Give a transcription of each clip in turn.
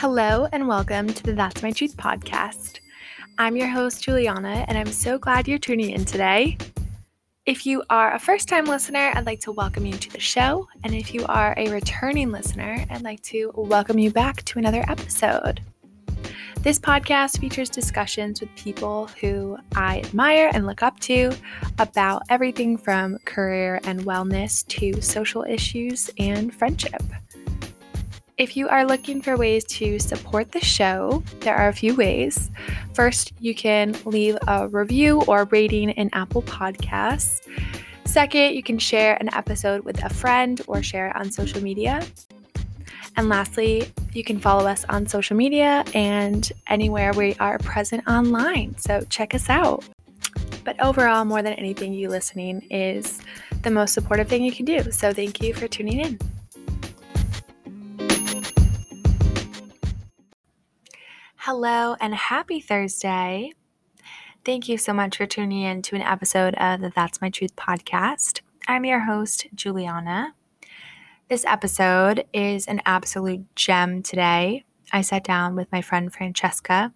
Hello, and welcome to the That's My Truth podcast. I'm your host, Juliana, and I'm so glad you're tuning in today. If you are a first time listener, I'd like to welcome you to the show. And if you are a returning listener, I'd like to welcome you back to another episode. This podcast features discussions with people who I admire and look up to about everything from career and wellness to social issues and friendship. If you are looking for ways to support the show, there are a few ways. First, you can leave a review or rating in Apple Podcasts. Second, you can share an episode with a friend or share it on social media. And lastly, you can follow us on social media and anywhere we are present online. So check us out. But overall, more than anything, you listening is the most supportive thing you can do. So thank you for tuning in. Hello and happy Thursday. Thank you so much for tuning in to an episode of the That's My Truth podcast. I'm your host, Juliana. This episode is an absolute gem today. I sat down with my friend Francesca.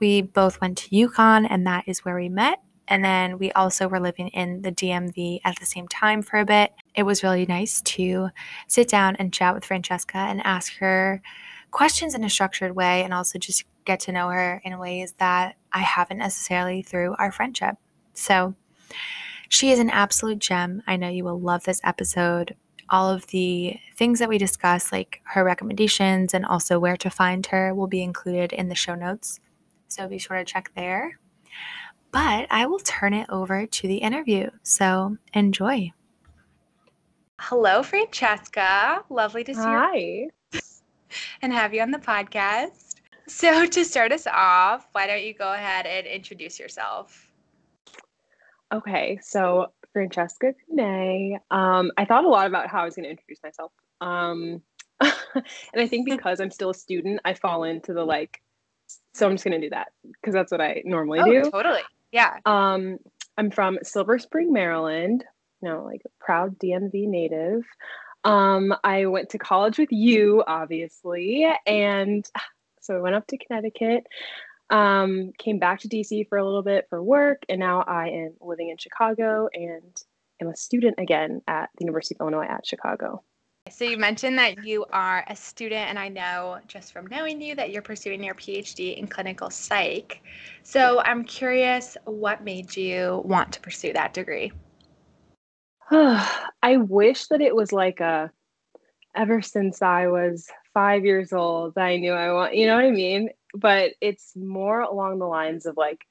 We both went to UConn, and that is where we met. And then we also were living in the DMV at the same time for a bit. It was really nice to sit down and chat with Francesca and ask her questions in a structured way and also just get to know her in ways that I haven't necessarily through our friendship. So she is an absolute gem. I know you will love this episode. All of the things that we discuss, like her recommendations and also where to find her, will be included in the show notes. So be sure to check there. But I will turn it over to the interview. So enjoy. Hello, Francesca. Lovely to see you. Hi. you and have you on the podcast. So, to start us off, why don't you go ahead and introduce yourself? Okay, so Francesca Cunet. Um, I thought a lot about how I was going to introduce myself. Um, and I think because I'm still a student, I fall into the like, so I'm just going to do that because that's what I normally oh, do. Totally. Yeah. Um, I'm from Silver Spring, Maryland. You know, like proud DMV native. Um, I went to college with you, obviously, and so I went up to Connecticut. Um, came back to DC for a little bit for work, and now I am living in Chicago and am a student again at the University of Illinois at Chicago. So you mentioned that you are a student, and I know just from knowing you that you're pursuing your PhD in clinical psych. So I'm curious, what made you want to pursue that degree? I wish that it was like a ever since I was five years old, I knew I want, you know what I mean? But it's more along the lines of like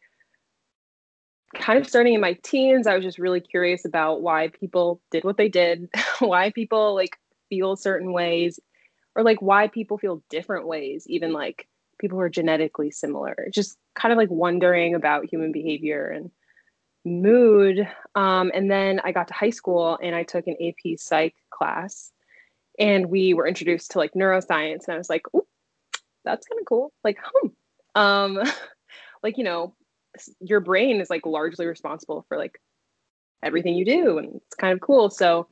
kind of starting in my teens. I was just really curious about why people did what they did, why people like feel certain ways, or like why people feel different ways, even like people who are genetically similar. Just kind of like wondering about human behavior and mood. Um, and then I got to high school and I took an AP psych class and we were introduced to like neuroscience and I was like, oh, that's kind of cool. Like, hmm. Um, like, you know, your brain is like largely responsible for like everything you do and it's kind of cool. So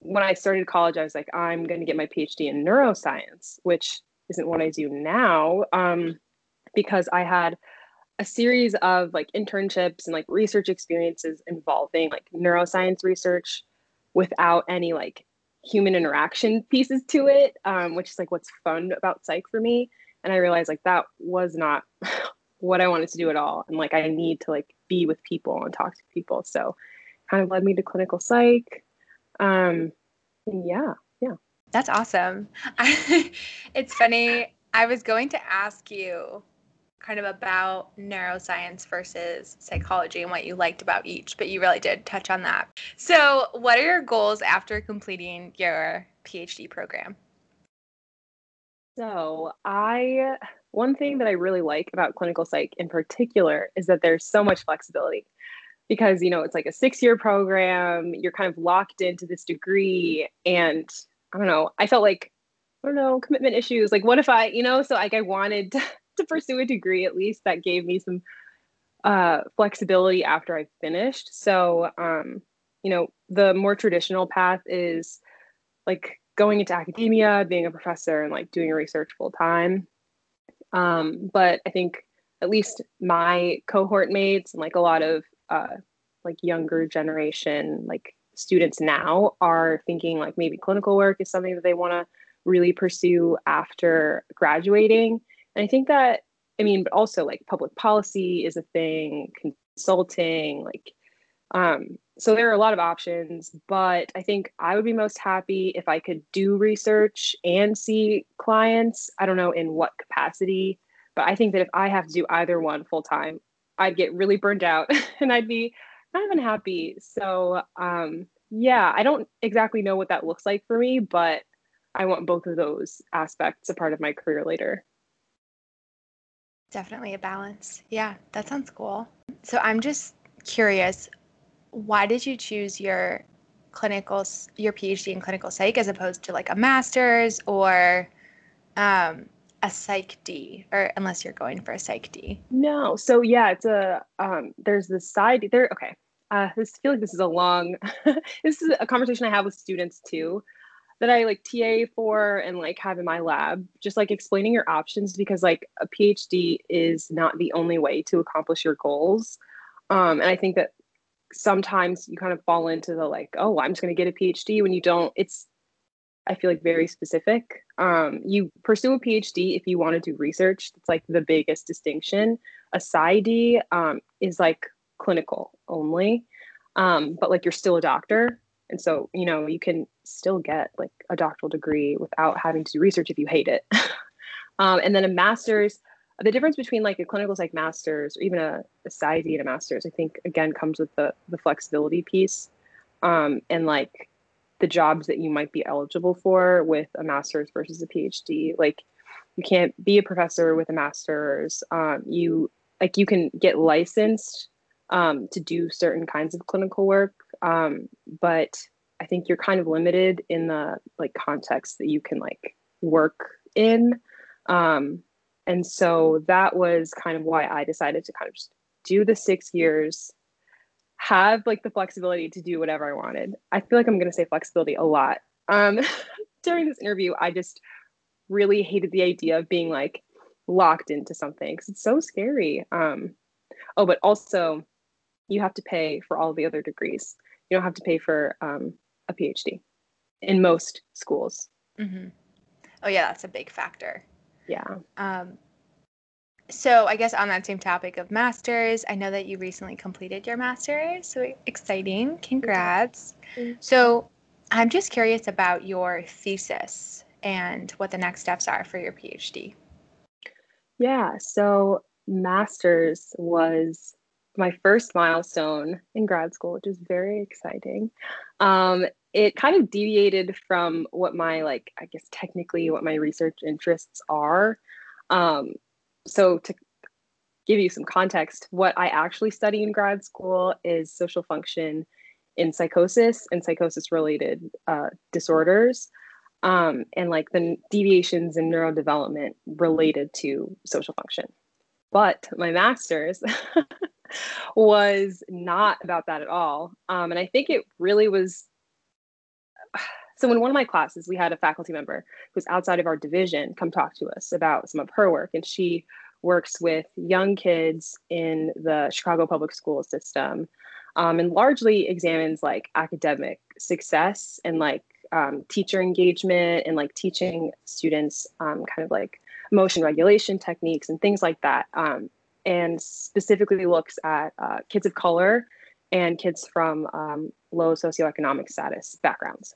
when I started college, I was like, I'm going to get my PhD in neuroscience, which isn't what I do now um, because I had a series of like internships and like research experiences involving like neuroscience research without any like human interaction pieces to it um, which is like what's fun about psych for me. And i realized like that was not what i wanted to do at all. And like i need to like be with people and talk to people. So kind of led me to clinical psych. Um yeah yeah. That's awesome. It's funny. I was going to ask you kind of about neuroscience versus psychology and what you liked about each, but you really did touch on that. So, what are your goals after completing your PhD program? So, I one thing that I really like about clinical psych in particular is that there's so much flexibility because you know it's like a six year program you're kind of locked into this degree and i don't know i felt like i don't know commitment issues like what if i you know so like i wanted to, pursue a degree at least that gave me some uh, flexibility after I finished. So, um, you know, the more traditional path is like going into academia, being a professor, and like doing research full time. Um, but I think at least my cohort mates and like a lot of uh, like younger generation like students now are thinking like maybe clinical work is something that they want to really pursue after graduating. And I think that I mean, but also like public policy is a thing, consulting, like um, so there are a lot of options, but I think I would be most happy if I could do research and see clients. I don't know in what capacity, but I think that if I have to do either one full time, I'd get really burned out and I'd be kind of unhappy. So um, yeah, I don't exactly know what that looks like for me, but I want both of those aspects a part of my career later. Definitely a balance. Yeah, that sounds cool. So I'm just curious, why did you choose your clinical your PhD in clinical psych as opposed to like a master's or um, a PsyD or unless you're going for a PsyD? No. So yeah, it's a um, there's the side there. Okay. Uh, this I feel like this is a long. this is a conversation I have with students too that I like TA for and like have in my lab, just like explaining your options because like a PhD is not the only way to accomplish your goals. Um, and I think that sometimes you kind of fall into the like, oh, I'm just going to get a PhD when you don't. It's, I feel like very specific. Um, you pursue a PhD if you want to do research. It's like the biggest distinction. A PsyD um, is like clinical only, um, but like you're still a doctor. And so, you know, you can still get like a doctoral degree without having to do research if you hate it. um, and then a master's, the difference between like a clinical psych master's or even a, a PsyD and a master's, I think again comes with the the flexibility piece, um, and like the jobs that you might be eligible for with a master's versus a PhD. Like you can't be a professor with a master's. Um, you like you can get licensed um, to do certain kinds of clinical work, um, but I think you're kind of limited in the like context that you can like work in. Um, and so that was kind of why I decided to kind of just do the six years, have like the flexibility to do whatever I wanted. I feel like I'm going to say flexibility a lot. Um, during this interview, I just really hated the idea of being like locked into something because it's so scary. Um, oh, but also you have to pay for all the other degrees. You don't have to pay for um, a PhD in most schools. Mm-hmm. Oh, yeah, that's a big factor. Yeah. Um, so I guess on that same topic of masters, I know that you recently completed your master's. So exciting. Congrats. So I'm just curious about your thesis and what the next steps are for your PhD. Yeah, so master's was my first milestone in grad school, which is very exciting. Um, it kind of deviated from what my like i guess technically what my research interests are um, so to give you some context what i actually study in grad school is social function in psychosis and psychosis related uh, disorders um, and like the deviations in neurodevelopment related to social function but my master's was not about that at all. Um, and i think it really was so in one of my classes we had a faculty member who's outside of our division come talk to us about some of her work. And she works with young kids in the chicago public school system um, and largely examines like academic success and like um, teacher engagement and like teaching students um, kind of like emotion regulation techniques and things like that. Um, and specifically looks at uh, kids of color and kids from um, low socioeconomic status backgrounds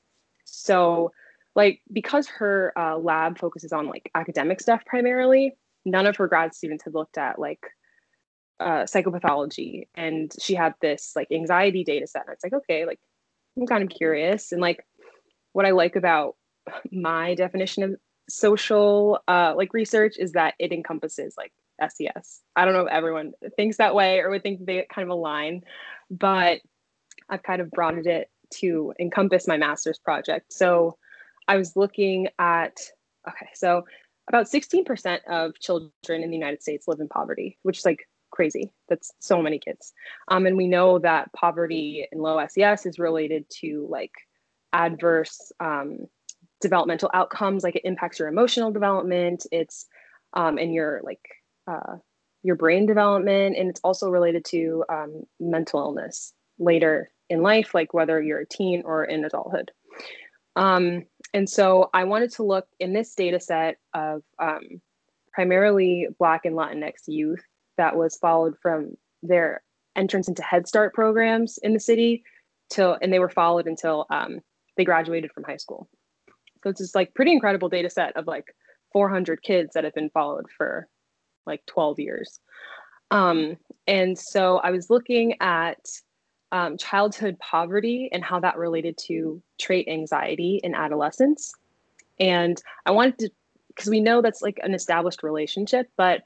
so, like, because her uh, lab focuses on like academic stuff primarily, none of her grad students had looked at like uh, psychopathology. And she had this like anxiety data set. And it's like, okay, like, I'm kind of curious. And like, what I like about my definition of social uh, like research is that it encompasses like SES. I don't know if everyone thinks that way or would think they kind of align, but I've kind of broadened it to encompass my master's project. So I was looking at, okay, so about 16% of children in the United States live in poverty, which is like crazy. That's so many kids. Um, and we know that poverty and low SES is related to like adverse um, developmental outcomes, like it impacts your emotional development. It's um, and your like uh, your brain development, and it's also related to um, mental illness later in life, like whether you're a teen or in adulthood. Um, and so I wanted to look in this data set of um, primarily Black and Latinx youth that was followed from their entrance into Head Start programs in the city till, and they were followed until um, they graduated from high school. So it's just like pretty incredible data set of like 400 kids that have been followed for like 12 years. Um, and so I was looking at um, childhood poverty and how that related to trait anxiety in adolescence. And I wanted to, because we know that's like an established relationship, but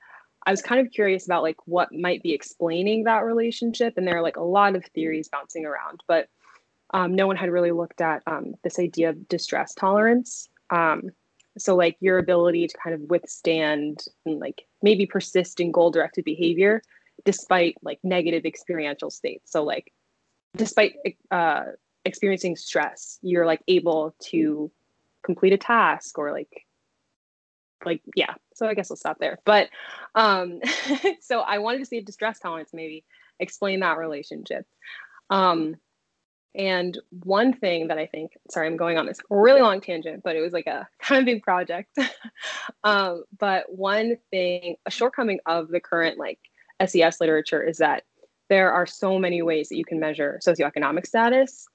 I was kind of curious about like what might be explaining that relationship. And there are like a lot of theories bouncing around, but um, no one had really looked at um, this idea of distress tolerance. Um, so like your ability to kind of withstand and like maybe persist in goal directed behavior despite like negative experiential states. So like despite uh, experiencing stress, you're like able to complete a task or like like yeah. So i guess i'll stop there. But um so i wanted to see if distress tolerance maybe explain that relationship. Um and one thing that i think sorry i'm going on this really long tangent but it was like a kind of big project um but one thing a shortcoming of the current like ses literature is that there are so many ways that you can measure socioeconomic status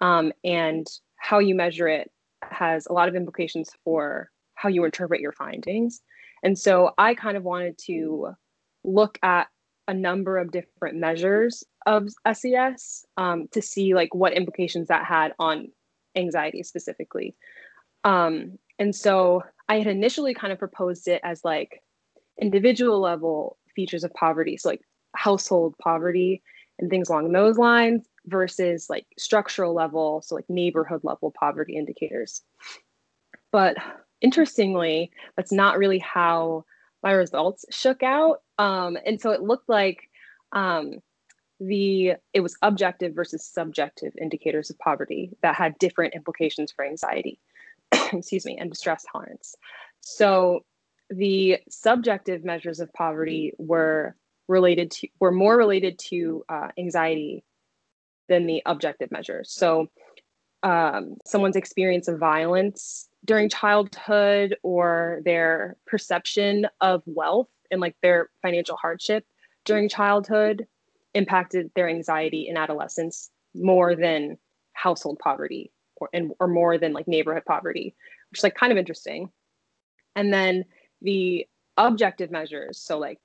um, and how you measure it has a lot of implications for how you interpret your findings. And so I kind of wanted to look at a number of different measures of SES um, to see like what implications that had on anxiety specifically. Um, and so I had initially kind of proposed it as like individual level features of poverty. So like household poverty and things along those lines versus like structural level, so like neighborhood level poverty indicators. But interestingly, that's not really how my results shook out. Um, and so it looked like um, the it was objective versus subjective indicators of poverty that had different implications for anxiety, excuse me, and distress tolerance. So the subjective measures of poverty were related to were more related to uh, anxiety than the objective measures. So um, someone's experience of violence during childhood or their perception of wealth and like their financial hardship during childhood impacted their anxiety in adolescence more than household poverty or and or more than like neighborhood poverty which is like kind of interesting and then the objective measures so like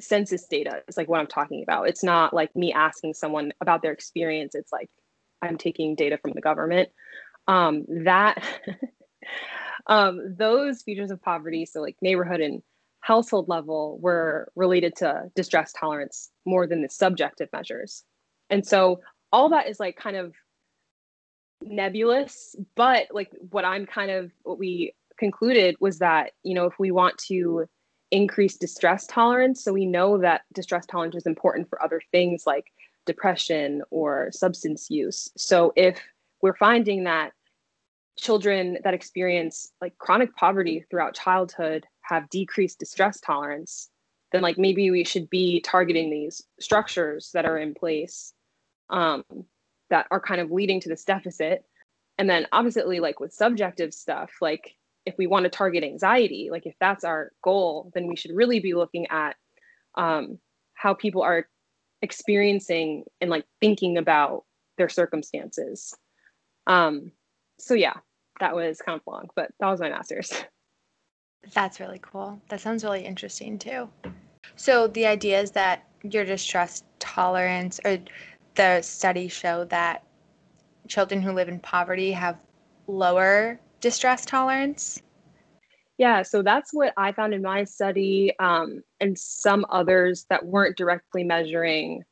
census data is like what I'm talking about. It's not like me asking someone about their experience. It's like I'm taking data from the government. Um, that um, those features of poverty, so like neighborhood and household level, were related to distress tolerance more than the subjective measures. And so all that is like kind of nebulous, but like what I'm kind of what we concluded was that, you know, if we want to increase distress tolerance. So we know that distress tolerance is important for other things like depression or substance use. So if we're finding that children that experience like chronic poverty throughout childhood have decreased distress tolerance, then like maybe we should be targeting these structures that are in place um, that are kind of leading to this deficit. And then oppositely, like with subjective stuff, like if we want to target anxiety, like if that's our goal, then we should really be looking at um, how people are experiencing and like thinking about their circumstances. Um, so yeah, that was kind of long, but that was my master's. That's really cool. That sounds really interesting too. So the idea is that your distress tolerance or the studies show that children who live in poverty have lower distress tolerance? Yeah, so that's what I found in my study um, and some others that weren't directly measuring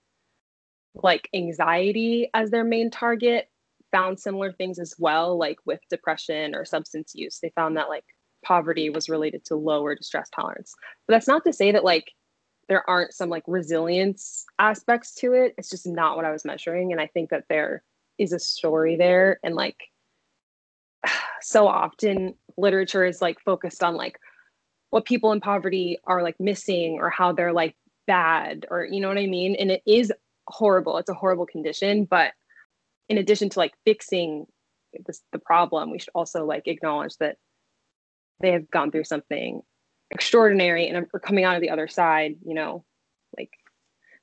like anxiety as their main target found similar things as well, like with depression or substance use. They found that like poverty was related to lower distress tolerance. But that's not to say that like there aren't some like resilience aspects to it. It's just not what I was measuring. And I think that there is a story there and like so often literature is like focused on like what people in poverty are like missing or how they're like bad or you know what I mean? And it is horrible. It's a horrible condition, but in addition to like fixing this, the problem, we should also like acknowledge that they have gone through something extraordinary and are coming out of the other side, you know, like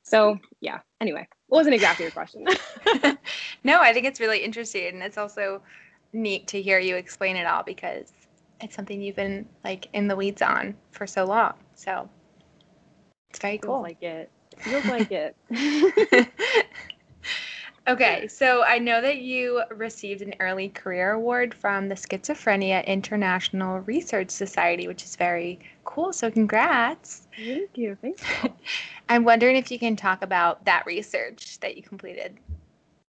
so yeah. Anyway, it wasn't exactly your question. no, I think it's really interesting and it's also neat to hear you explain it all because it's something you've been like in the weeds on for so long. So it's very cool. Feels like it. Feels like it. okay, so I know that you received an early career award from the Schizophrenia International Research Society, which is very cool. So congrats. Thank you. Thanks. I'm wondering if you can talk about that research that you completed.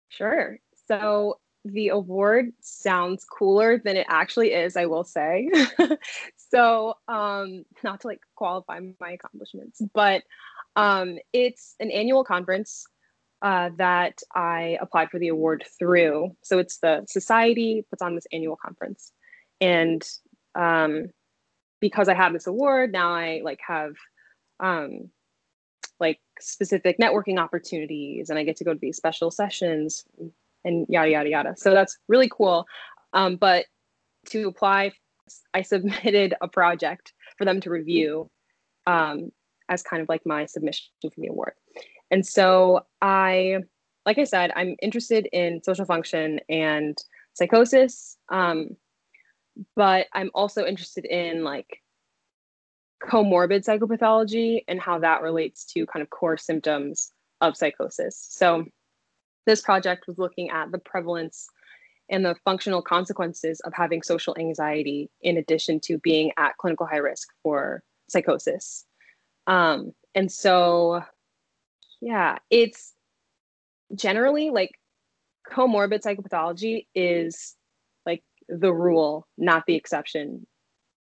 Sure. So the award sounds cooler than it actually is, I will say. so, um, not to like qualify my accomplishments, but um, it's an annual conference uh, that I applied for the award through. So it's the society puts on this annual conference, and um, because I have this award now, I like have um, like specific networking opportunities, and I get to go to these special sessions and yada yada yada. So that's really cool. Um, but to apply, I submitted a project for them to review um, as kind of like my submission for the award. And so I, like I said, I'm interested in social function and psychosis, um, but I'm also interested in like comorbid psychopathology and how that relates to kind of core symptoms of psychosis. So this project was looking at the prevalence and the functional consequences of having social anxiety in addition to being at clinical high risk for psychosis. Um, and so, yeah, it's generally like comorbid psychopathology is like the rule, not the exception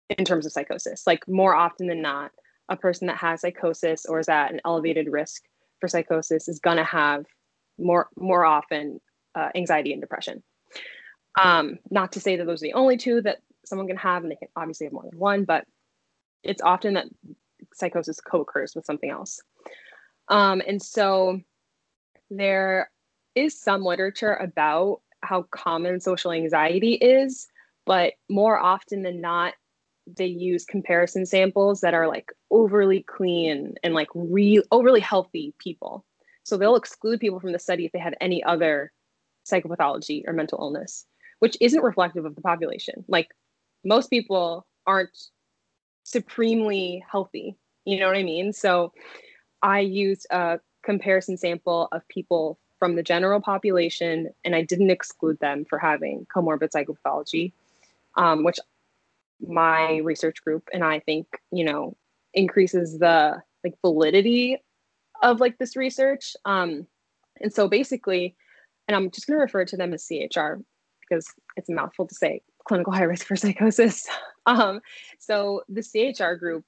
in terms of psychosis. Like, more often than not, a person that has psychosis or is at an elevated risk for psychosis is going to have more more often uh, anxiety and depression. Um, not to say that those are the only two that someone can have, and they can obviously have more than one, but it's often that psychosis co-occurs with something else. Um, and so there is some literature about how common social anxiety is, but more often than not, they use comparison samples that are like overly clean and like real overly healthy people. So they'll exclude people from the study if they have any other psychopathology or mental illness, which isn't reflective of the population. Like most people aren't supremely healthy. You know what I mean? So I used a comparison sample of people from the general population and I didn't exclude them for having comorbid psychopathology, um, which my research group and I think, you know, increases the like validity of like this research. Um, and so basically, and I'm just going to refer to them as CHR because it's a mouthful to say clinical high risk for psychosis. um, so the CHR group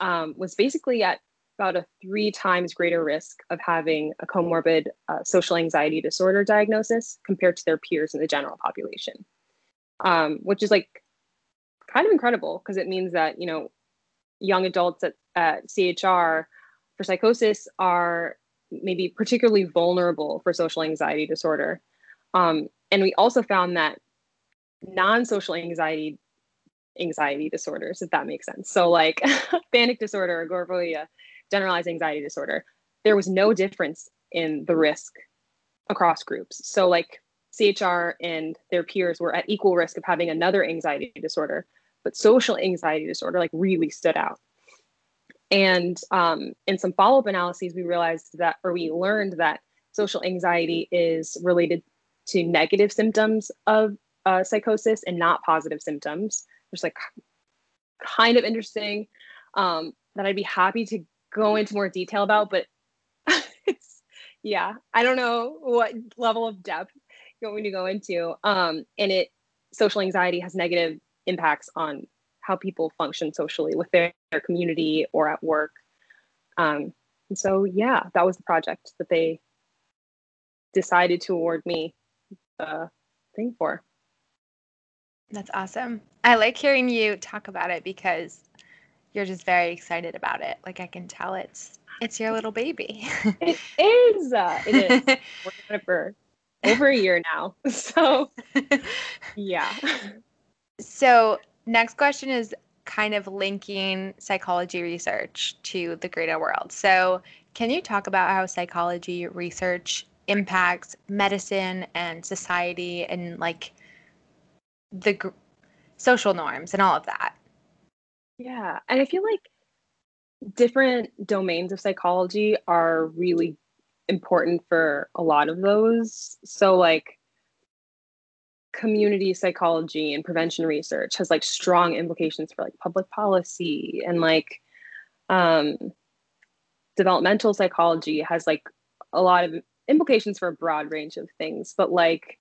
um, was basically at about a three times greater risk of having a comorbid uh, social anxiety disorder diagnosis compared to their peers in the general population, um, which is like kind of incredible because it means that, you know, young adults at, at CHR for psychosis are maybe particularly vulnerable for social anxiety disorder. Um, and we also found that non-social anxiety anxiety disorders, if that makes sense. So like panic disorder, agoraphobia, generalized anxiety disorder, there was no difference in the risk across groups. So like CHR and their peers were at equal risk of having another anxiety disorder, but social anxiety disorder like really stood out. And um, in some follow up analyses, we realized that, or we learned that social anxiety is related to negative symptoms of uh, psychosis and not positive symptoms, which like kind of interesting um, that I'd be happy to go into more detail about. But it's, yeah, I don't know what level of depth you want me to go into. Um, and it, social anxiety has negative impacts on how people function socially with their, their community or at work. Um, and so, yeah, that was the project that they decided to award me the thing for. That's awesome. I like hearing you talk about it because you're just very excited about it. Like I can tell it's it's your little baby. it is. Uh, it is. It for over a year now. So yeah. So next question is kind of linking psychology research to the greater world. So can you talk about how psychology research impacts medicine and society and like the gr- social norms and all of that? Yeah. And I feel like different domains of psychology are really important for a lot of those. So, like, community psychology and prevention research has like strong implications for like public policy and like um developmental psychology has like a lot of implications for a broad range of things but like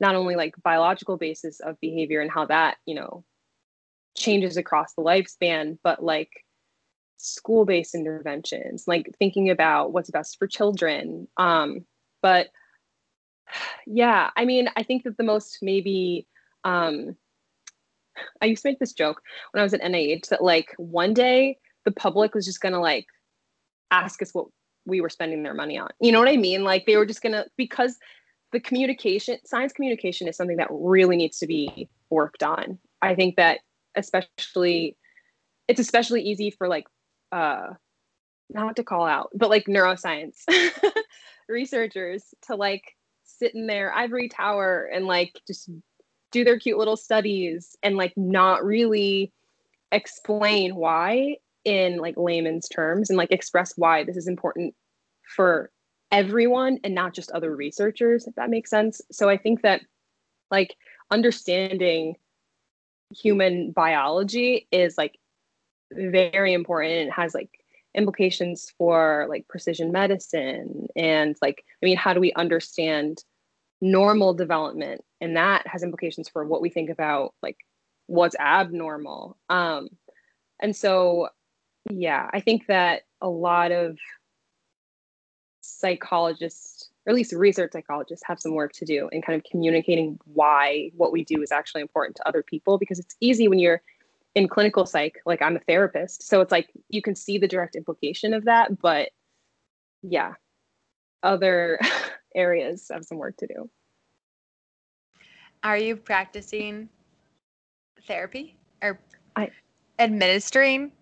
not only like biological basis of behavior and how that you know changes across the lifespan but like school-based interventions like thinking about what's best for children um but yeah i mean i think that the most maybe um i used to make this joke when i was at nih that like one day the public was just gonna like ask us what we were spending their money on. You know what i mean? Like they were just gonna because the communication science communication is something that really needs to be worked on. I think that especially it's especially easy for like uh not to call out but like neuroscience researchers to like sit in their ivory tower and like just do their cute little studies and like not really explain why in like layman's terms and like express why this is important for everyone and not just other researchers if that makes sense. So i think that like understanding human biology is like very important and it has like implications for like precision medicine and like i mean how do we understand normal development? And that has implications for what we think about like what's abnormal. Um and so yeah i think that a lot of psychologists or at least research psychologists have some work to do in kind of communicating why what we do is actually important to other people because it's easy when you're in clinical psych like i'm a therapist so it's like you can see the direct implication of that but yeah other areas have some work to do. Are you practicing therapy or I, administering?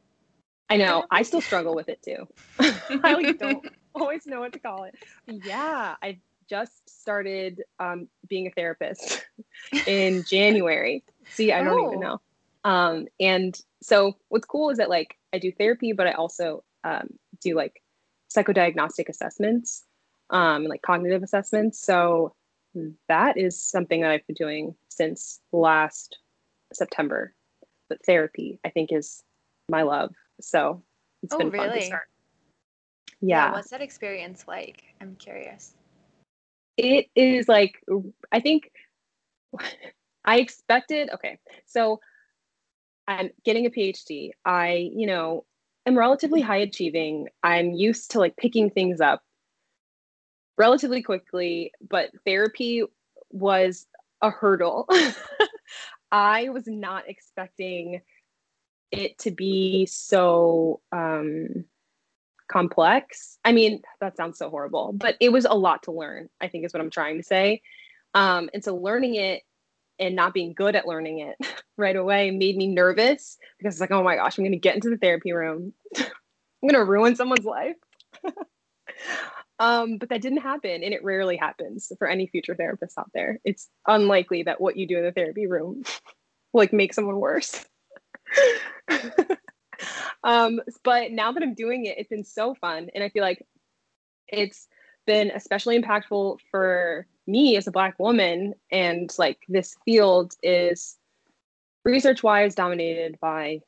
I know i still struggle with it too. I like don't always know what to call it. Yeah, I just started um, being a therapist in January. See, I don't oh. even know. Um, and so what's cool is that like I do therapy, but I also um, do like psychodiagnostic assessments, um, like cognitive assessments. So that is something that I've been doing since last September. But therapy, I think, is my love. So it's oh, been really? fun to start yeah. yeah what's that experience like? I'm curious. It is like i think i expected okay so i'm getting a phd i you know am relatively high achieving. I'm used to like picking things up relatively quickly but therapy was a hurdle. I was not expecting it to be so um complex. I mean, that sounds so horrible, but it was a lot to learn, I think is what I'm trying to say. Um, and so learning it and not being good at learning it right away made me nervous because it's like, oh my gosh, I'm going to get into the therapy room. I'm going to ruin someone's life. um, but that didn't happen. And it rarely happens for any future therapists out there. It's unlikely that what you do in the therapy room will like make someone worse. Um, but now that I'm doing it, it's been so fun. And I feel like it's been especially impactful for me as a Black woman. And like this field is research wise dominated by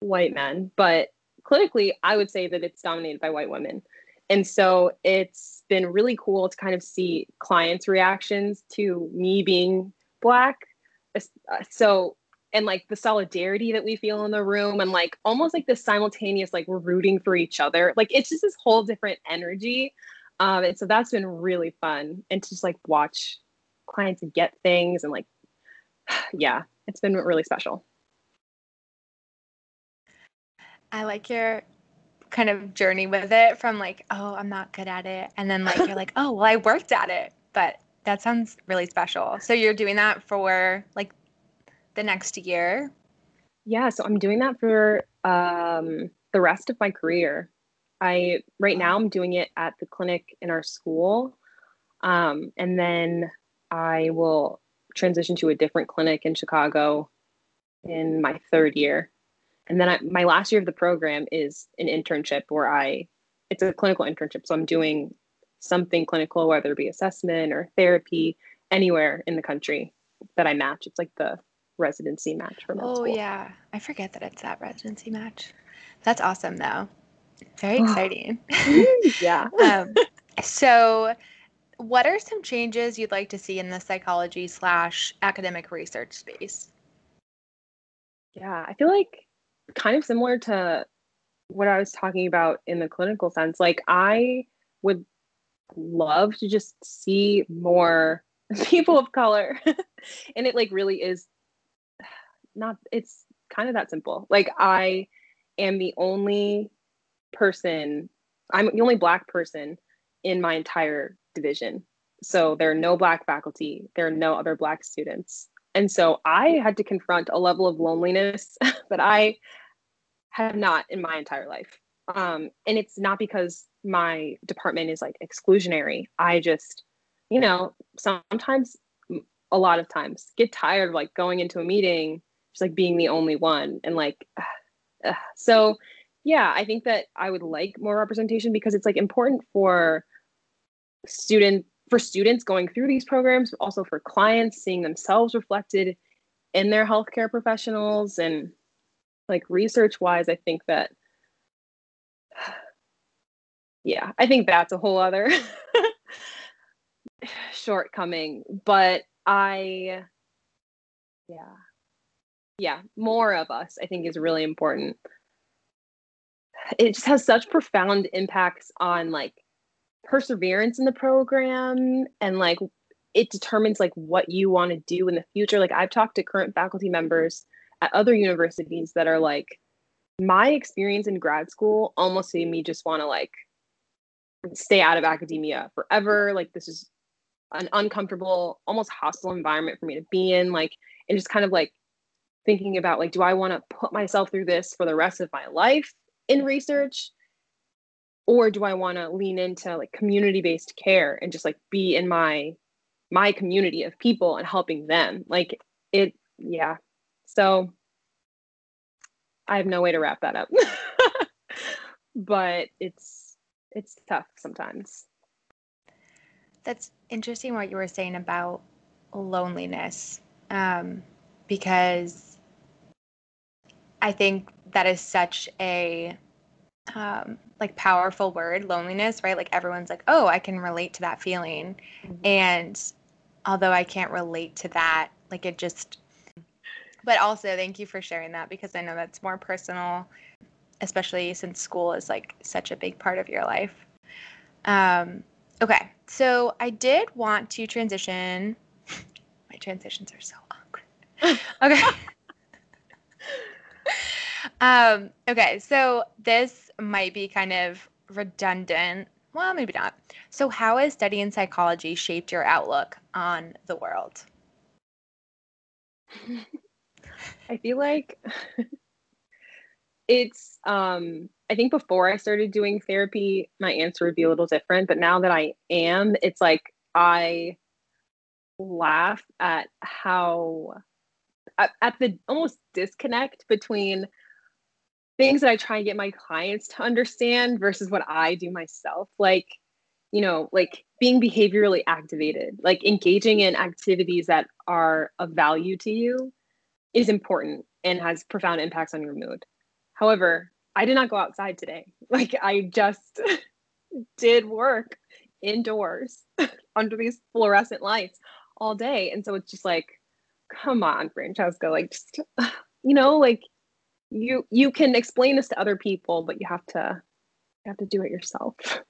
white men, but clinically, I would say that it's dominated by white women. And so it's been really cool to kind of see clients' reactions to me being Black. So and like the solidarity that we feel in the room and like almost like this simultaneous like we're rooting for each other like it's just this whole different energy um and so that's been really fun and to just like watch clients get things and like yeah, it's been really special. I like your kind of journey with it from like, oh, I'm not good at it. And then like you're like, oh, well, I worked at it. But that sounds really special. So you're doing that for like the next year? Yeah, so I'm doing that for um, the rest of my career. I right now I'm doing it at the clinic in our school, um, and then I will transition to a different clinic in Chicago in my third year. And then I, my last year of the program is an internship where I, it's a clinical internship. So I'm doing something clinical, whether it be assessment or therapy, anywhere in the country that I match. It's like the residency match for med Oh school. yeah, I forget that it's that residency match. That's awesome though. Very exciting. yeah. um, so, what are some changes you'd like to see in the psychology slash academic research space? Yeah, I feel like kind of similar to what I was talking about in the clinical sense. Like, I would love to just see more people of color. and it like really is not, it's kind of that simple. Like, I am the only person, I'm the only Black person in my entire division. So there are no Black faculty, there are no other Black students. And so I had to confront a level of loneliness that I have not in my entire life. Um, and it's not because my department is like exclusionary. I just, you know, sometimes, a lot of times, get tired of like going into a meeting, just like being the only one. And like, so yeah, I think that I would like more representation because it's like important for student for students going through these programs, but also for clients seeing themselves reflected in their healthcare professionals and like research wise, I think that yeah, I think that's a whole other shortcoming. But I yeah. Yeah, more of us I think is really important. It just has such profound impacts on like perseverance in the program and like it determines like what you want to do in the future. Like i've talked to current faculty members at other universities that are like my experience in grad school almost made me just want to like stay out of academia forever. Like this is an uncomfortable almost hostile environment for me to be in. Like and just kind of like thinking about like do i want to put myself through this for the rest of my life in research? Or do i want to lean into like community based care and just like be in my my community of people and helping them? Like it yeah. So i have no way to wrap that up. But it's it's tough sometimes. That's interesting what you were saying about loneliness um, because i think that is such a um, like powerful word loneliness right? Like everyone's like oh i can relate to that feeling. Mm-hmm. and although i can't relate to that like it just but also thank you for sharing that because i know that's more personal especially since school is like such a big part of your life. Um, okay so i did want to transition. My transitions are so awkward. Okay um, okay, so this might be kind of redundant. Well, maybe not. So, how has studying psychology shaped your outlook on the world? I feel like it's um I think before I started doing therapy, my answer would be a little different. But now that I am, it's like I laugh at how at, at the almost disconnect between things that I try and get my clients to understand versus what I do myself. Like, you know, like being behaviorally activated, like engaging in activities that are of value to you is important and has profound impacts on your mood. However, I did not go outside today. Like, I just did work indoors under these fluorescent lights all day. And so it's just like, come on, Francesca, like, just, you know, like you you can explain this to other people but you have to you have to do it yourself so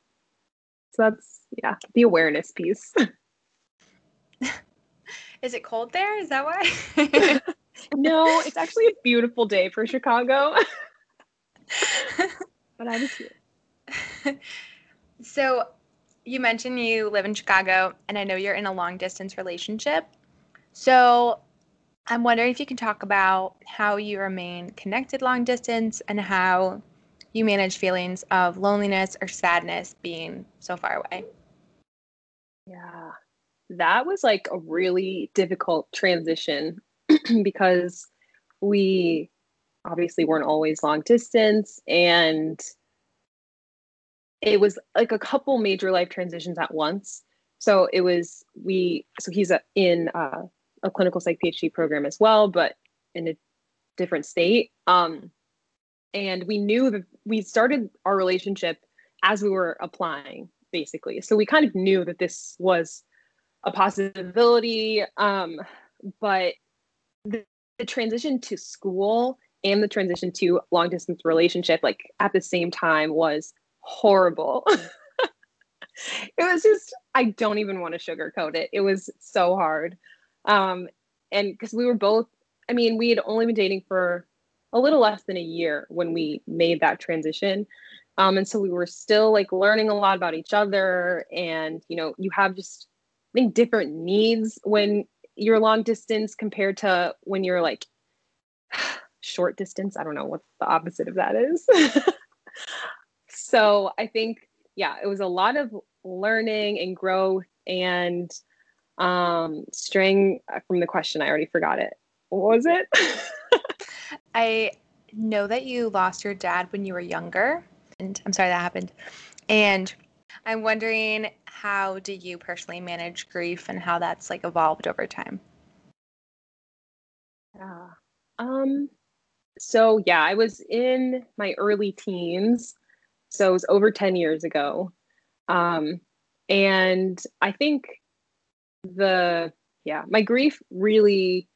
that's yeah the awareness piece Is it cold there? Is that why? no, it's actually a beautiful day for Chicago. but I was here. So, you mentioned you live in Chicago, and I know you're in a long distance relationship. So, I'm wondering if you can talk about how you remain connected long distance and how you manage feelings of loneliness or sadness being so far away. Yeah, that was like a really difficult transition because we obviously weren't always long distance and it was like a couple major life transitions at once. So it was we so he's in uh, a clinical psych PhD program as well, but in a different state. Um, and we knew that we started our relationship as we were applying, basically. So we kind of knew that this was a possibility. Um, but the, the transition to school and the transition to long distance relationship, like at the same time, was horrible. it was just, I don't even want to sugarcoat it. It was so hard. Um, and because we were both, I mean, we had only been dating for a little less than a year when we made that transition. Um, and so we were still like learning a lot about each other. And, you know, you have just, I think, different needs when you're long distance compared to when you're like short distance. I don't know what the opposite of that is. so I think, yeah, it was a lot of learning and growth and um straying from the question i already forgot it. What was it? I know that you lost your dad when you were younger and i'm sorry that happened. And i'm wondering how do you personally manage grief and how that's like evolved over time? Yeah. Um so yeah i was in my early teens so it was over 10 years ago. Um and i think the yeah my grief really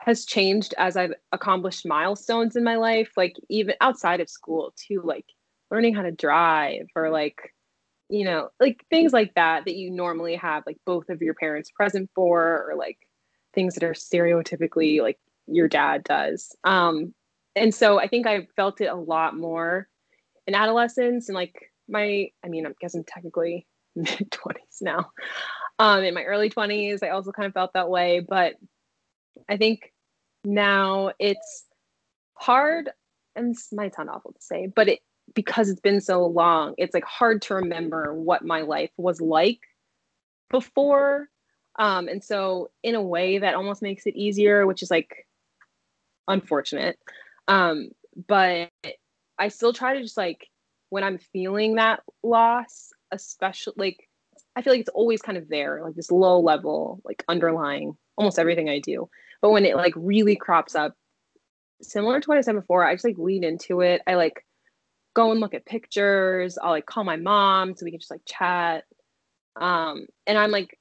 has changed as i've accomplished milestones in my life like even outside of school too like learning how to drive or like you know like things like that that you normally have like both of your parents present for or like things that are stereotypically like your dad does. Um and so i think i felt it a lot more in adolescence and like my i mean i guess i'm technically mid 20s now um, in my early 20s, I also kind of felt that way. But I think now it's hard, and this might sound awful to say, but it because it's been so long, it's like hard to remember what my life was like before. Um, and so, in a way, that almost makes it easier, which is like unfortunate. Um, but I still try to just like when I'm feeling that loss, especially like I feel like it's always kind of there, like this low level, like underlying almost everything I do. But when it like really crops up, similar to what I said before, I just like lean into it. I like go and look at pictures. I'll like call my mom so we can just like chat. Um, and I'm like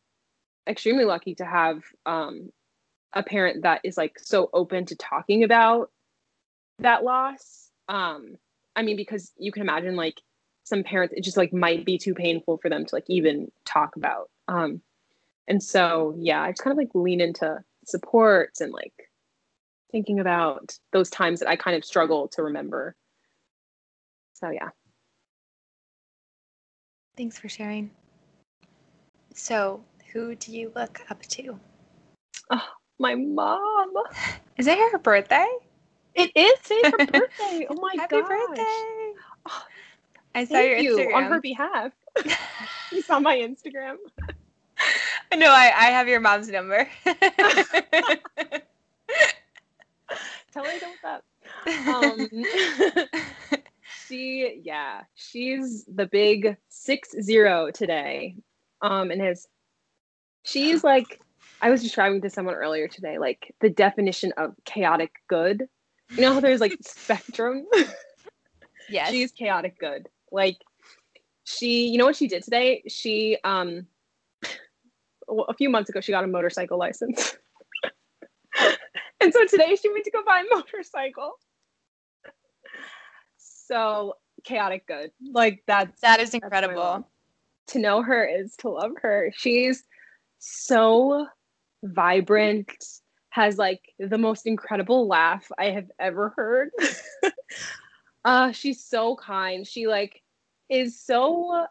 extremely lucky to have um, a parent that is like so open to talking about that loss. Um, I mean, because you can imagine like some parents it just like might be too painful for them to like even talk about. Um and so yeah i just kind of like lean into supports and like thinking about those times that i kind of struggle to remember. So yeah. Thanks for sharing. So who do you look up to? Oh my mom. Is it her birthday? It is. Today's her birthday. Oh my happy gosh. birthday. Oh, I saw Thank your you Instagram on her behalf. you saw my Instagram. No, I, I have your mom's number. Tell her what's up. Um, she, yeah, she's the big six zero today. Um, and has she's like, I was describing to someone earlier today, like the definition of chaotic good. You know how there's like spectrum. yes. She's chaotic good. Like she, you know what she did today? She um a few months ago she got a motorcycle license. and so today she went to go buy a motorcycle. So chaotic good. Like that's that is incredible. To know her is to love her. She's so vibrant, has like the most incredible laugh I have ever heard. uh she's so kind. She like is so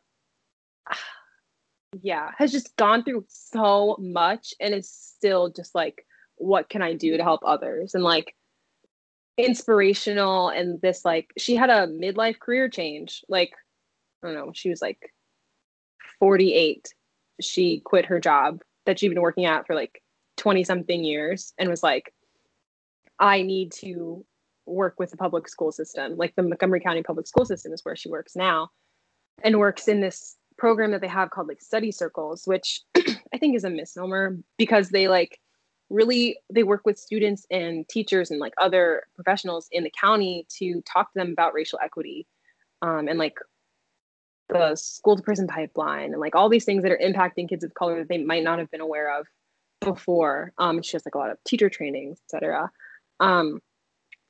yeah, has just gone through so much and is still just like what can I do to help others and like inspirational and this like she had a midlife career change like I don't know, she was like 48. She quit her job that she'd been working at for like 20 something years and was like, I need to work with the public school system. Like the Montgomery County public school system is where she works now and works in this program that they have called like study circles, which I think is a misnomer because they like really they work with students and teachers and like other professionals in the county to talk to them about racial equity um, and like the school to prison pipeline and like all these things that are impacting kids of color that they might not have been aware of before. Um, she has like a lot of teacher trainings, etc. Um,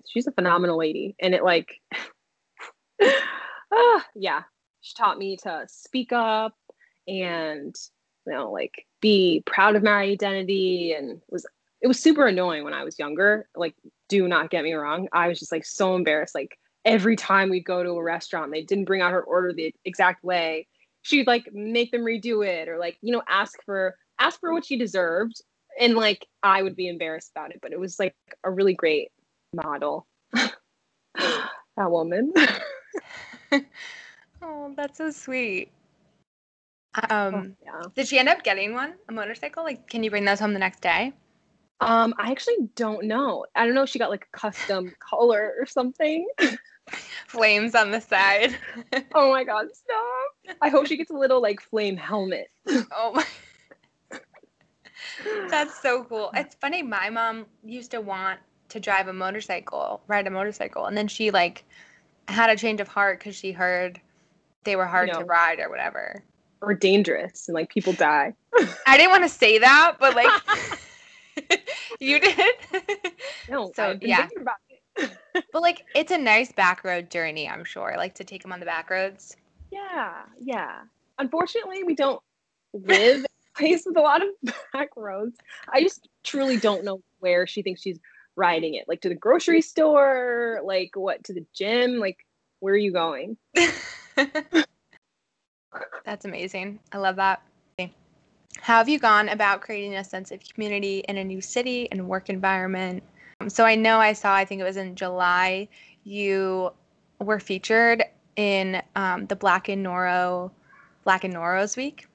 she's a phenomenal lady, and it like, yeah, she taught me to speak up and you know like be proud of my identity and was it was super annoying when I was younger. Like, do not get me wrong. I was just like so embarrassed. Like every time we'd go to a restaurant, they didn't bring out her order the exact way. She'd like make them redo it or like, you know, ask for ask for what she deserved. And like I would be embarrassed about it, but it was like a really great model. that woman. oh, that's so sweet. Um, oh, yeah. did she end up getting one, a motorcycle? Like, can you bring those home the next day? Um, I actually don't know. I don't know if she got like a custom color or something. Flames on the side. oh my god, stop. I hope she gets a little like flame helmet. oh my That's so cool. It's funny, my mom used to want to drive a motorcycle, ride a motorcycle, and then she like had a change of heart because she heard they were hard you know, to ride or whatever. Or dangerous and like people die. I didn't want to say that, but like you did. No, so yeah. but like it's a nice back road journey, I'm sure. Like to take them on the back roads. Yeah, yeah. Unfortunately, we don't live in a place with a lot of back roads. I just truly don't know where she thinks she's riding it. Like to the grocery store, like what to the gym, like where are you going? That's amazing. I love that. How have you gone about creating a sense of community in a new city and work environment? So I know I saw, I think it was in July, you were featured in um, the Black and Noro, Black and Noros week.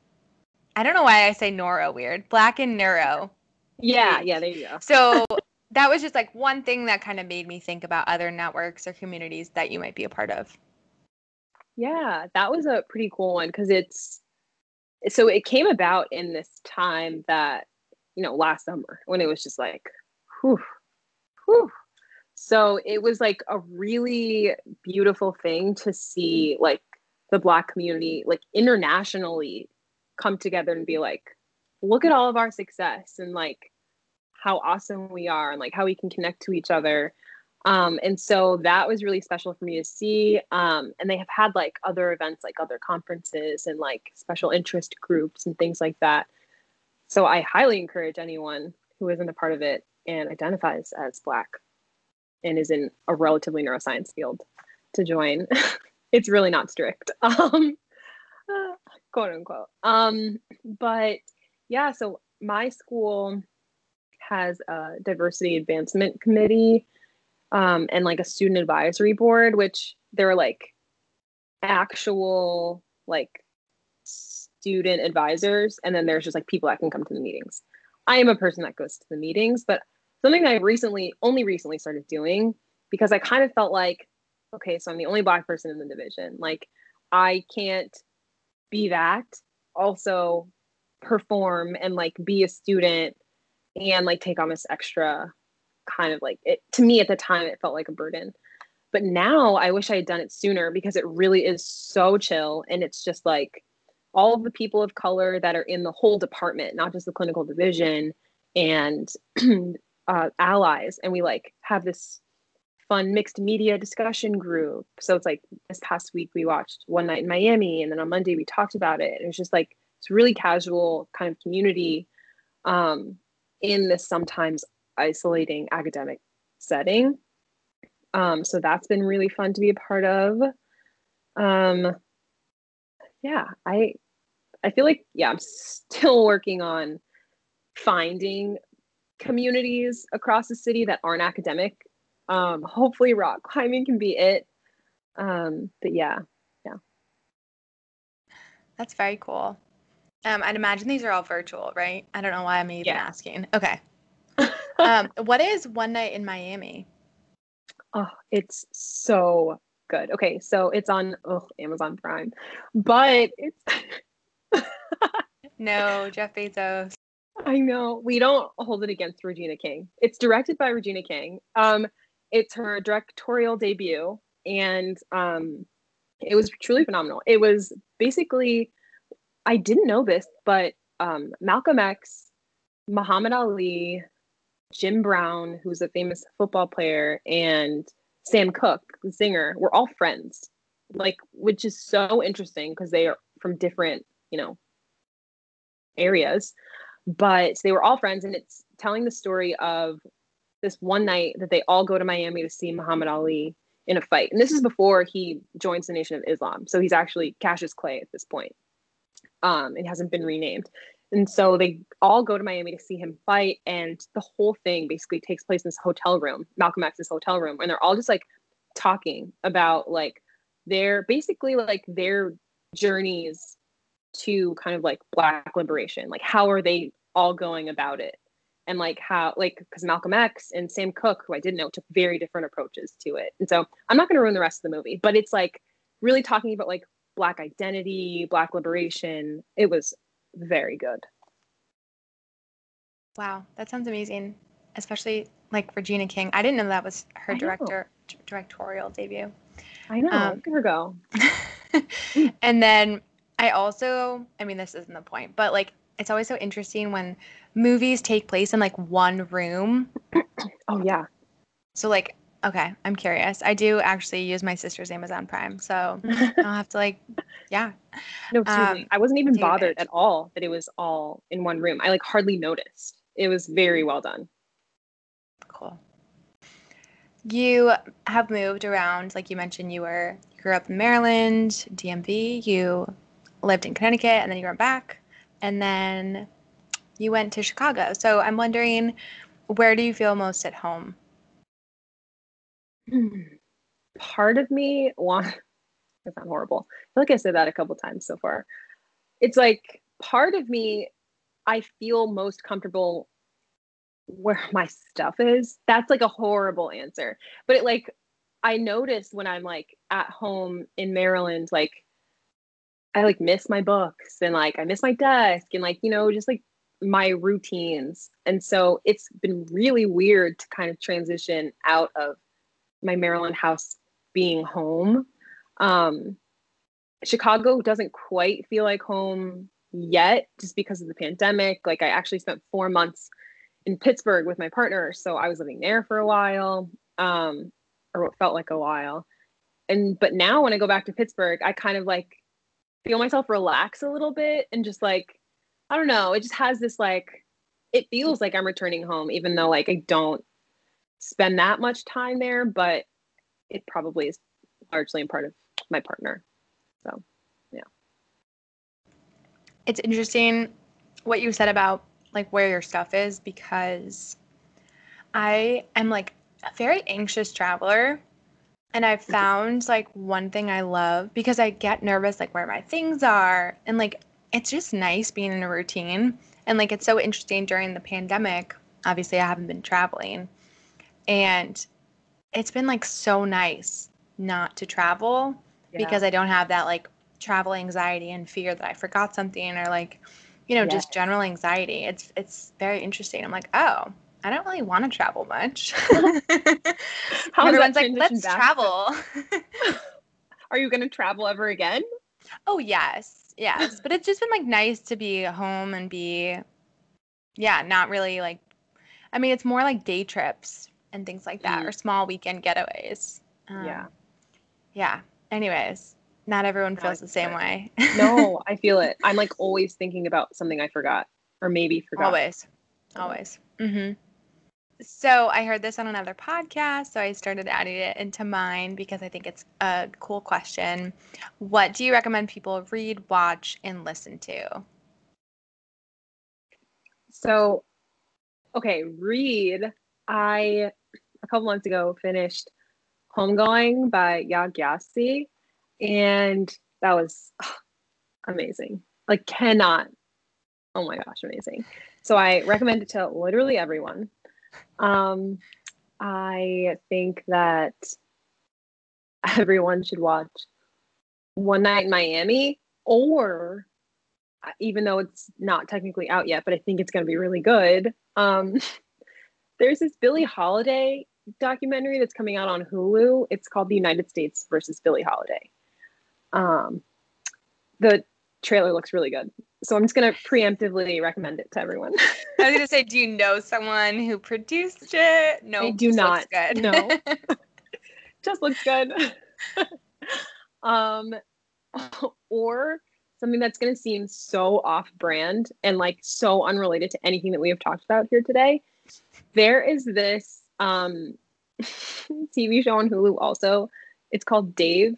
I don't know why I say Noro weird. Black and Neuro. Yeah, yeah, there you go. So that was just like one thing that kind of made me think about other networks or communities that you might be a part of. Yeah, that was a pretty cool one because it's so it came about in this time that you know last summer when it was just like whew, whew. so it was like a really beautiful thing to see like the black community like internationally come together and be like look at all of our success and like how awesome we are and like how we can connect to each other um, and so that was really special for me to see. Um, and they have had like other events, like other conferences and like special interest groups and things like that. So I highly encourage anyone who isn't a part of it and identifies as Black and is in a relatively neuroscience field to join. it's really not strict, um, quote unquote. Um, but yeah, so my school has a diversity advancement committee um, and like a student advisory board, which there are like actual like student advisors, and then there's just like people that can come to the meetings. I am a person that goes to the meetings, but something that I recently, only recently started doing because I kind of felt like, okay, so I'm the only black person in the division. Like, I can't be that, also perform and like be a student and like take on this extra kind of like it to me at the time it felt like a burden. But now i wish i had done it sooner because it really is so chill and it's just like all of the people of color that are in the whole department not just the clinical division and uh, allies. And we like have this fun mixed media discussion group. So it's like this past week we watched one night in miami and then on monday we talked about it. And was just like it's really casual kind of community um, in this sometimes isolating academic setting. Um, so that's been really fun to be a part of. Um, yeah, I I feel like yeah, I'm still working on finding communities across the city that aren't academic. Um, hopefully, rock climbing can be it. Um, but yeah, yeah. That's very cool. Um, I'd imagine these are all virtual, right? I don't know why I'm even yeah. asking. Okay. Um, what is One Night in Miami? Oh, it's so good. Okay, so it's on oh, Amazon Prime, but it's no Jeff Bezos. I know we don't hold it against Regina King. It's directed by Regina King. Um, it's her directorial debut, and um, it was truly phenomenal. It was basically I didn't know this, but um, Malcolm X, Muhammad Ali, Jim Brown, who's a famous football player, and Sam Cooke, the singer, were all friends. Like, which is so interesting because they are from different, you know, areas. But they were all friends, and it's telling the story of this one night that they all go to Miami to see Muhammad Ali in a fight. And this is before he joins the Nation of Islam. So he's actually Cassius Clay at this point um, it hasn't been renamed. And so they all go to Miami to see him fight. And the whole thing basically takes place in this hotel room, Malcolm X's hotel room. And they're all just like talking about like their basically like their journeys to kind of like black liberation. Like how are they all going about it? And like how like because Malcolm X and Sam Cooke, who I didn't know, took very different approaches to it. And so I'm not gonna ruin the rest of the movie, but it's like really talking about like black identity, black liberation. It was very good. Wow, that sounds amazing. Especially like Regina King. I didn't know that was her director directorial debut. I know. Um, Look at her go. and then I also, I mean, this isn't the point, but like it's always so interesting when movies take place in like one room. oh yeah. So like Okay, I'm curious. I do actually use my sister's Amazon Prime, so I'll have to like, yeah. No, um, I wasn't even bothered at all that it was all in one room. I like hardly noticed. It was very well done. Cool. You have moved around, like you mentioned. You were you grew up in Maryland, DMV. You lived in Connecticut, and then you went back, and then you went to Chicago. So I'm wondering, where do you feel most at home? part of me wants that sound horrible. I feel like I said that a couple times so far. It's like part of me, I feel most comfortable where my stuff is. That's like a horrible answer. But it like I notice when I'm like at home in Maryland, like I like miss my books and like I miss my desk and like, you know, just like my routines. And so it's been really weird to kind of transition out of my Maryland house being home. Um, Chicago doesn't quite feel like home yet just because of the pandemic. Like I actually spent four months in Pittsburgh with my partner. So I was living there for a while, um, or what felt like a while. And but now when I go back to Pittsburgh, I kind of like feel myself relax a little bit and just like, I don't know, it just has this like it feels like I'm returning home, even though like I don't spend that much time there, but it probably is largely in part of my partner. So, yeah. It's interesting what you said about like where your stuff is because I am like a very anxious traveler and I've mm-hmm. found like one thing I love because I get nervous like where my things are and like it's just nice being in a routine and like it's so interesting during the pandemic obviously I haven't been traveling and it's been like so nice not to travel yeah. because I don't have that like travel anxiety and fear that I forgot something or like, you know, yeah. just general anxiety. It's it's very interesting. I'm like, oh, I don't really want to travel much. Everyone's like, let's travel. Are you going to travel ever again? Oh yes, yes. but it's just been like nice to be home and be, yeah, not really like. I mean, it's more like day trips and things like that, mm. or small weekend getaways. Um, yeah. Yeah. Anyways, not everyone feels the same way. no, I feel it. I'm like always thinking about something I forgot or maybe forgot. Always. Always. Mm-hmm. So I heard this on another podcast, so I started adding it into mine because I think it's a cool question. What do you recommend people read, watch, and listen to? So, okay, read. I a couple months ago finished Homegoing by Yaa Gyasi, and that was amazing. Like, cannot. Oh my gosh, amazing. So I recommend it to literally everyone. Um, I think that everyone should watch One Night in Miami, or uh, even though it's not technically out yet, but I think it's going to be really good. Um, there's this Billie Holiday documentary that's coming out on Hulu. It's called The United States versus Billie Holiday. Um, the trailer looks really good. So I'm just gonna preemptively recommend it to everyone. I was gonna say, do you know someone who produced it? No, I do not. No, just looks good. um, or something that's gonna seem so off-brand and like so unrelated to anything that we have talked about here today. There is this um TV show on Hulu also. It's called Dave.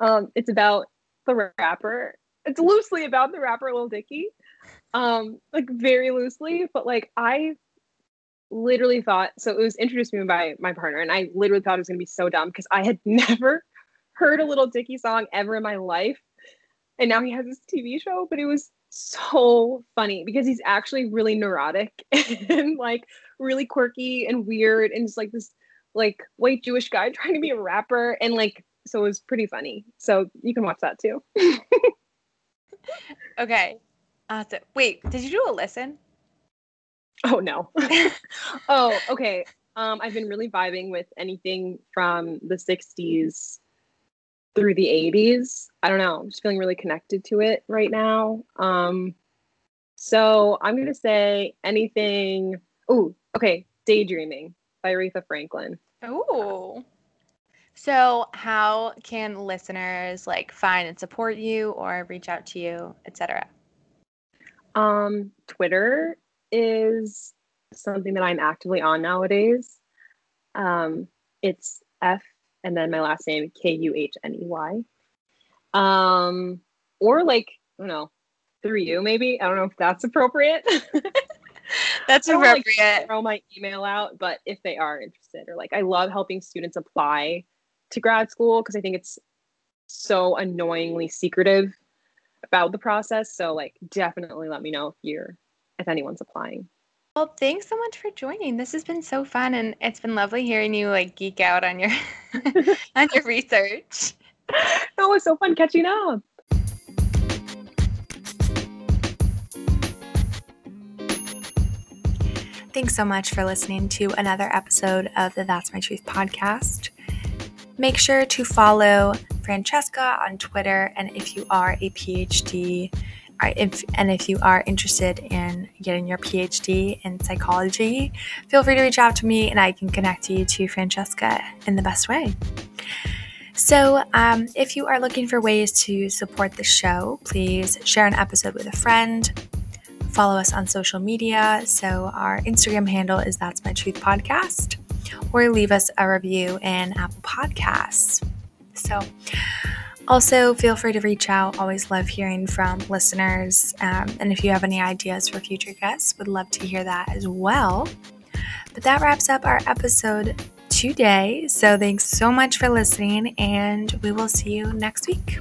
Um, it's about the rapper it's loosely about the rapper Lil Dicky. Um, like very loosely, but like I literally thought so it was introduced to me by my partner, and I literally thought it was gonna be so dumb because I had never heard a Lil Dicky song ever in my life. And now he has this TV show, but it was so funny because he's actually really neurotic and like really quirky and weird and just like this like white Jewish guy trying to be a rapper and like so it was pretty funny. So you can watch that too. okay. Awesome. Wait, did you do a listen? Oh no. oh, okay. Um, I've been really vibing with anything from the 60s through the 80s. I don't know. I'm just feeling really connected to it right now. Um, so I'm gonna say anything. Oh, okay. Daydreaming by Aretha Franklin. Oh. So, how can listeners like find and support you or reach out to you, etc.? Um, Twitter is something that I'm actively on nowadays. Um, it's F and then my last name K U H N E Y. Um, or like, I don't know, through you maybe. I don't know if that's appropriate. that's appropriate. Like, throw my email out, but if they are interested, or like, I love helping students apply to grad school because I think it's so annoyingly secretive about the process. So like definitely let me know if you're if anyone's applying. Well, thanks so much for joining. This has been so fun and it's been lovely hearing you like geek out on your on your research. That was so fun catching up. Thanks so much for listening to another episode of the That's My Truth podcast. Make sure to follow Francesca on Twitter, and if you are a PhD, if, and if you are interested in getting your PhD in psychology, feel free to reach out to me and I can connect you to Francesca in the best way. So, um, if you are looking for ways to support the show, please share an episode with a friend. Follow us on social media. So, our Instagram handle is That's My Truth Podcast or leave us a review in Apple Podcasts. So, also feel free to reach out. Always love hearing from listeners. Um, and if you have any ideas for future guests, would love to hear that as well. But that wraps up our episode today. So, thanks so much for listening, and we will see you next week.